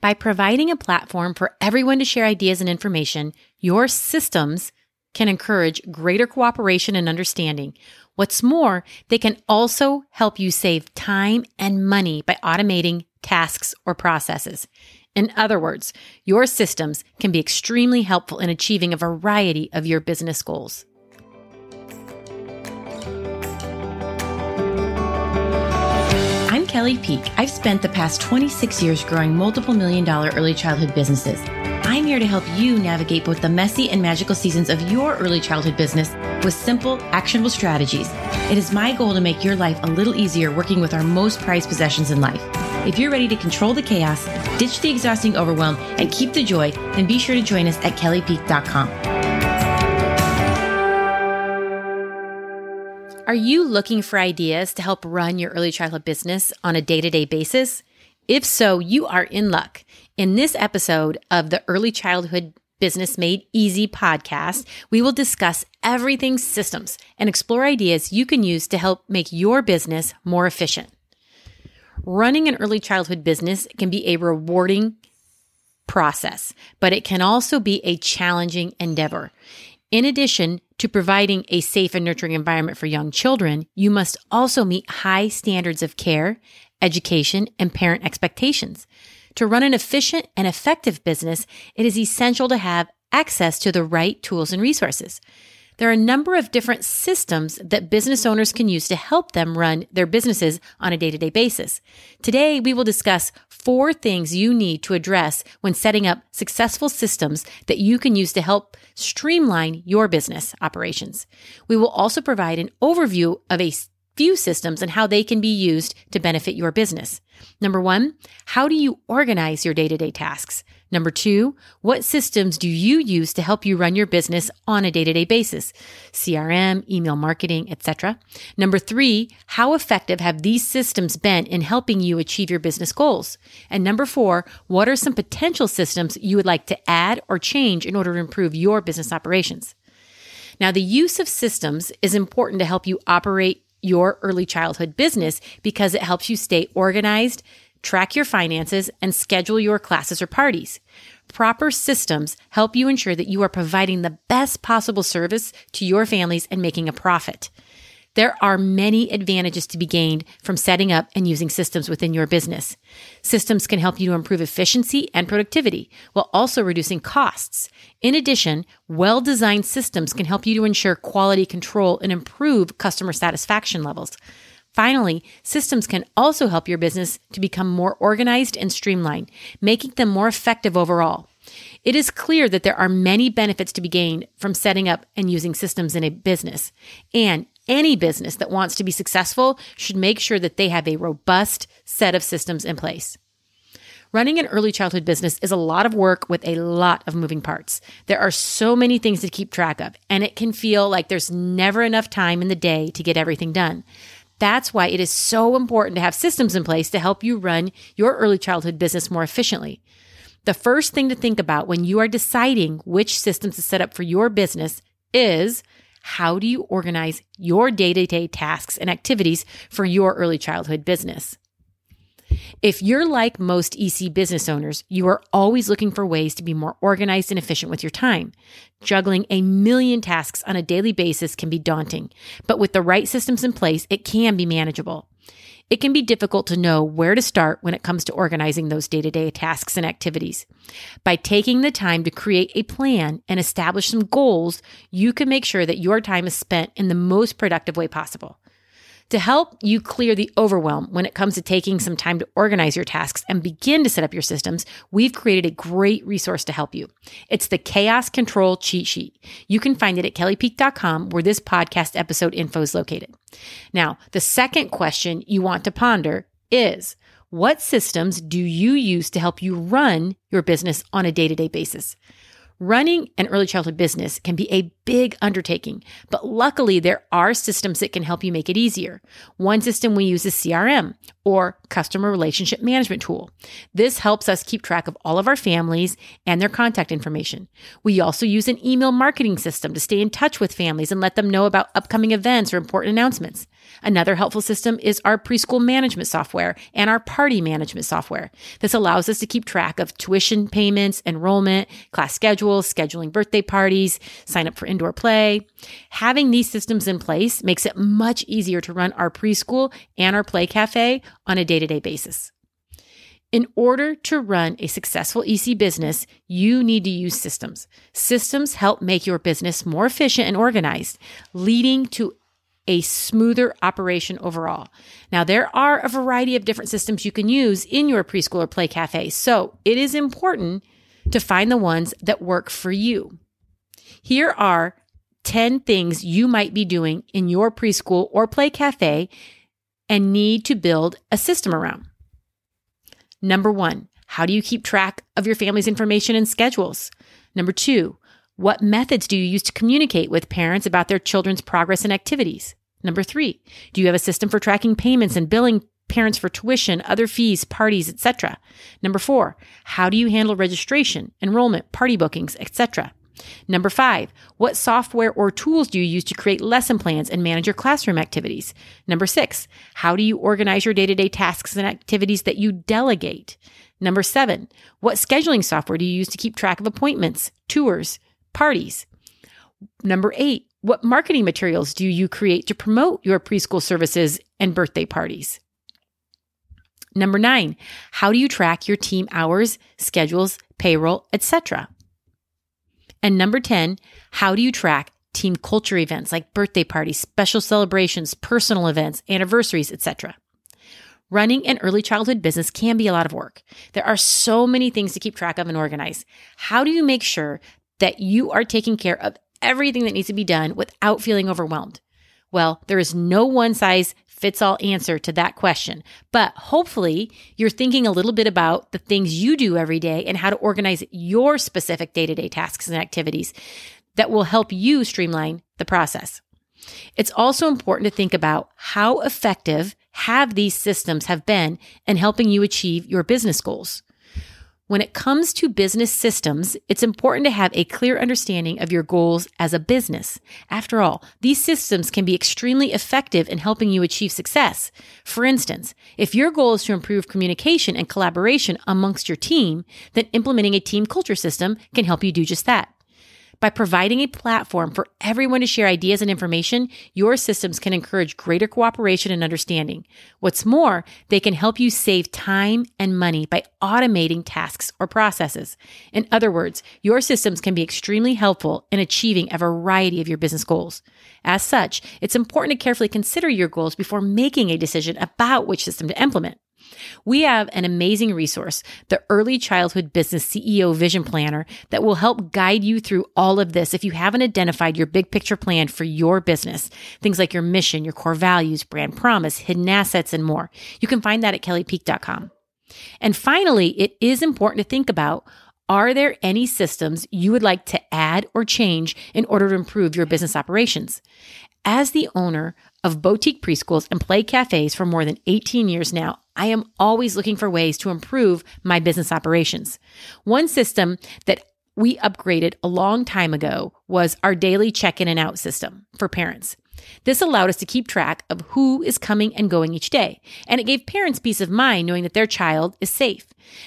By providing a platform for everyone to share ideas and information, your systems can encourage greater cooperation and understanding. What's more, they can also help you save time and money by automating tasks or processes. In other words, your systems can be extremely helpful in achieving a variety of your business goals. Kelly Peak. I've spent the past 26 years growing multiple million dollar early childhood businesses. I'm here to help you navigate both the messy and magical seasons of your early childhood business with simple, actionable strategies. It is my goal to make your life a little easier working with our most prized possessions in life. If you're ready to control the chaos, ditch the exhausting overwhelm, and keep the joy, then be sure to join us at kellypeak.com. Are you looking for ideas to help run your early childhood business on a day to day basis? If so, you are in luck. In this episode of the Early Childhood Business Made Easy podcast, we will discuss everything systems and explore ideas you can use to help make your business more efficient. Running an early childhood business can be a rewarding process, but it can also be a challenging endeavor. In addition to providing a safe and nurturing environment for young children, you must also meet high standards of care, education, and parent expectations. To run an efficient and effective business, it is essential to have access to the right tools and resources. There are a number of different systems that business owners can use to help them run their businesses on a day to day basis. Today, we will discuss four things you need to address when setting up successful systems that you can use to help streamline your business operations. We will also provide an overview of a few systems and how they can be used to benefit your business. Number one, how do you organize your day to day tasks? Number two, what systems do you use to help you run your business on a day to day basis? CRM, email marketing, etc. Number three, how effective have these systems been in helping you achieve your business goals? And number four, what are some potential systems you would like to add or change in order to improve your business operations? Now, the use of systems is important to help you operate your early childhood business because it helps you stay organized, track your finances, and schedule your classes or parties. Proper systems help you ensure that you are providing the best possible service to your families and making a profit. There are many advantages to be gained from setting up and using systems within your business. Systems can help you to improve efficiency and productivity while also reducing costs. In addition, well designed systems can help you to ensure quality control and improve customer satisfaction levels. Finally, systems can also help your business to become more organized and streamlined, making them more effective overall. It is clear that there are many benefits to be gained from setting up and using systems in a business. And any business that wants to be successful should make sure that they have a robust set of systems in place. Running an early childhood business is a lot of work with a lot of moving parts. There are so many things to keep track of, and it can feel like there's never enough time in the day to get everything done. That's why it is so important to have systems in place to help you run your early childhood business more efficiently. The first thing to think about when you are deciding which systems to set up for your business is how do you organize your day to day tasks and activities for your early childhood business? If you're like most EC business owners, you are always looking for ways to be more organized and efficient with your time. Juggling a million tasks on a daily basis can be daunting, but with the right systems in place, it can be manageable. It can be difficult to know where to start when it comes to organizing those day to day tasks and activities. By taking the time to create a plan and establish some goals, you can make sure that your time is spent in the most productive way possible. To help you clear the overwhelm when it comes to taking some time to organize your tasks and begin to set up your systems, we've created a great resource to help you. It's the Chaos Control Cheat Sheet. You can find it at kellypeak.com where this podcast episode info is located. Now, the second question you want to ponder is what systems do you use to help you run your business on a day to day basis? Running an early childhood business can be a big undertaking, but luckily there are systems that can help you make it easier. One system we use is CRM or customer relationship management tool. This helps us keep track of all of our families and their contact information. We also use an email marketing system to stay in touch with families and let them know about upcoming events or important announcements. Another helpful system is our preschool management software and our party management software. This allows us to keep track of tuition payments, enrollment, class schedules, scheduling birthday parties, sign up for indoor play. Having these systems in place makes it much easier to run our preschool and our play cafe on a day to day basis. In order to run a successful EC business, you need to use systems. Systems help make your business more efficient and organized, leading to a smoother operation overall. Now, there are a variety of different systems you can use in your preschool or play cafe, so it is important to find the ones that work for you. Here are 10 things you might be doing in your preschool or play cafe and need to build a system around. Number one, how do you keep track of your family's information and schedules? Number two, what methods do you use to communicate with parents about their children's progress and activities? Number three, do you have a system for tracking payments and billing parents for tuition, other fees, parties, etc.? Number four, how do you handle registration, enrollment, party bookings, etc.? Number five, what software or tools do you use to create lesson plans and manage your classroom activities? Number six, how do you organize your day to day tasks and activities that you delegate? Number seven, what scheduling software do you use to keep track of appointments, tours, parties? Number eight, what marketing materials do you create to promote your preschool services and birthday parties? Number nine, how do you track your team hours, schedules, payroll, etc.? And number 10, how do you track team culture events like birthday parties, special celebrations, personal events, anniversaries, etc.? Running an early childhood business can be a lot of work. There are so many things to keep track of and organize. How do you make sure that you are taking care of everything that needs to be done without feeling overwhelmed? Well, there is no one size fits all answer to that question. But hopefully, you're thinking a little bit about the things you do every day and how to organize your specific day to day tasks and activities that will help you streamline the process. It's also important to think about how effective have these systems have been in helping you achieve your business goals. When it comes to business systems, it's important to have a clear understanding of your goals as a business. After all, these systems can be extremely effective in helping you achieve success. For instance, if your goal is to improve communication and collaboration amongst your team, then implementing a team culture system can help you do just that. By providing a platform for everyone to share ideas and information, your systems can encourage greater cooperation and understanding. What's more, they can help you save time and money by automating tasks or processes. In other words, your systems can be extremely helpful in achieving a variety of your business goals. As such, it's important to carefully consider your goals before making a decision about which system to implement. We have an amazing resource, the Early Childhood Business CEO Vision Planner, that will help guide you through all of this if you haven't identified your big picture plan for your business. Things like your mission, your core values, brand promise, hidden assets, and more. You can find that at kellypeak.com. And finally, it is important to think about are there any systems you would like to add or change in order to improve your business operations? As the owner of boutique preschools and play cafes for more than 18 years now, I am always looking for ways to improve my business operations. One system that we upgraded a long time ago was our daily check in and out system for parents. This allowed us to keep track of who is coming and going each day, and it gave parents peace of mind knowing that their child is safe.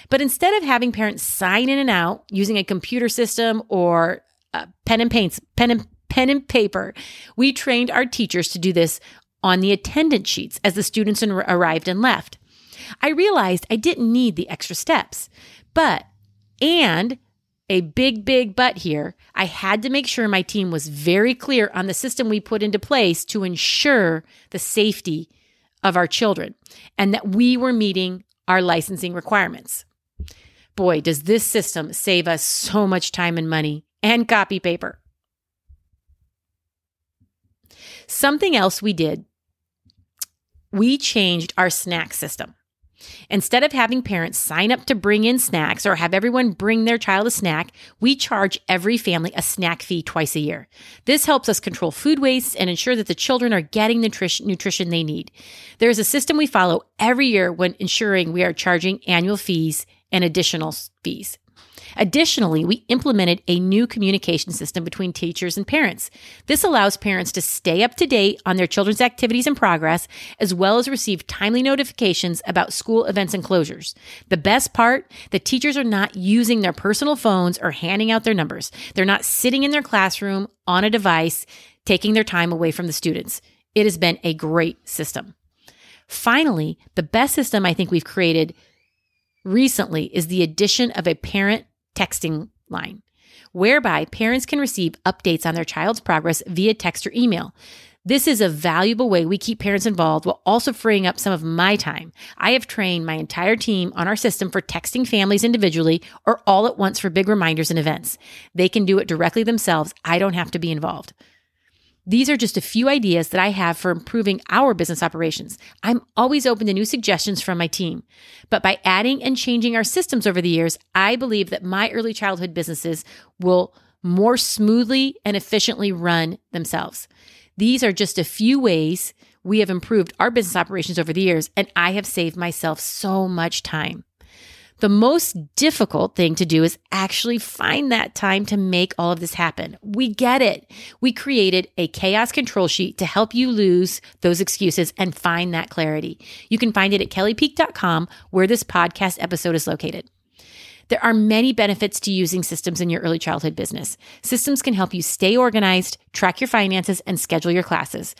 But instead of having parents sign in and out using a computer system or uh, pen and paints, pen and pen and paper, we trained our teachers to do this on the attendance sheets as the students arrived and left. I realized I didn't need the extra steps, but, and a big, big but here, I had to make sure my team was very clear on the system we put into place to ensure the safety of our children and that we were meeting our licensing requirements. Boy, does this system save us so much time and money and copy paper. Something else we did, we changed our snack system. Instead of having parents sign up to bring in snacks or have everyone bring their child a snack, we charge every family a snack fee twice a year. This helps us control food waste and ensure that the children are getting the nutrition they need. There is a system we follow every year when ensuring we are charging annual fees and additional fees. Additionally, we implemented a new communication system between teachers and parents. This allows parents to stay up to date on their children's activities and progress, as well as receive timely notifications about school events and closures. The best part, the teachers are not using their personal phones or handing out their numbers. They're not sitting in their classroom on a device, taking their time away from the students. It has been a great system. Finally, the best system I think we've created recently is the addition of a parent texting line, whereby parents can receive updates on their child's progress via text or email. This is a valuable way we keep parents involved while also freeing up some of my time. I have trained my entire team on our system for texting families individually or all at once for big reminders and events. They can do it directly themselves. I don't have to be involved. These are just a few ideas that I have for improving our business operations. I'm always open to new suggestions from my team. But by adding and changing our systems over the years, I believe that my early childhood businesses will more smoothly and efficiently run themselves. These are just a few ways we have improved our business operations over the years, and I have saved myself so much time. The most difficult thing to do is actually find that time to make all of this happen. We get it. We created a chaos control sheet to help you lose those excuses and find that clarity. You can find it at kellypeak.com where this podcast episode is located. There are many benefits to using systems in your early childhood business. Systems can help you stay organized, track your finances, and schedule your classes.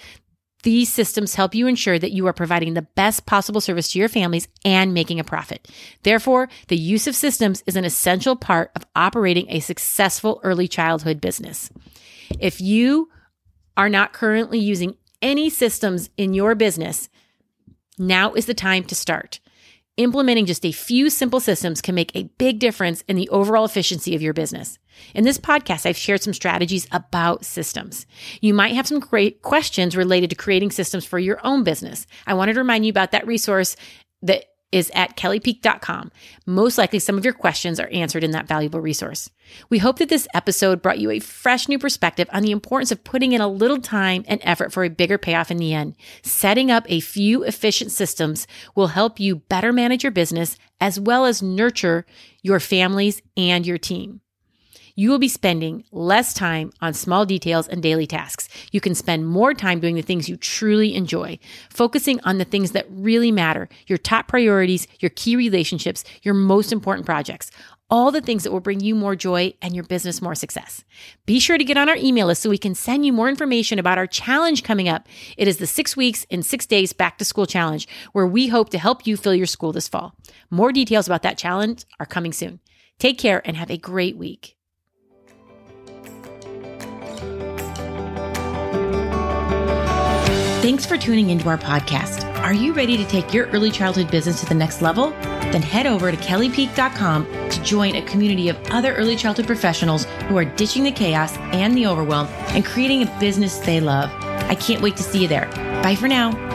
These systems help you ensure that you are providing the best possible service to your families and making a profit. Therefore, the use of systems is an essential part of operating a successful early childhood business. If you are not currently using any systems in your business, now is the time to start. Implementing just a few simple systems can make a big difference in the overall efficiency of your business. In this podcast, I've shared some strategies about systems. You might have some great questions related to creating systems for your own business. I wanted to remind you about that resource that is at kellypeak.com. Most likely, some of your questions are answered in that valuable resource. We hope that this episode brought you a fresh new perspective on the importance of putting in a little time and effort for a bigger payoff in the end. Setting up a few efficient systems will help you better manage your business as well as nurture your families and your team you will be spending less time on small details and daily tasks. You can spend more time doing the things you truly enjoy, focusing on the things that really matter your top priorities, your key relationships, your most important projects. All the things that will bring you more joy and your business more success. Be sure to get on our email list so we can send you more information about our challenge coming up. It is the six weeks in six days back to school challenge, where we hope to help you fill your school this fall. More details about that challenge are coming soon. Take care and have a great week. Thanks for tuning into our podcast. Are you ready to take your early childhood business to the next level? Then head over to kellypeak.com to join a community of other early childhood professionals who are ditching the chaos and the overwhelm and creating a business they love. I can't wait to see you there. Bye for now.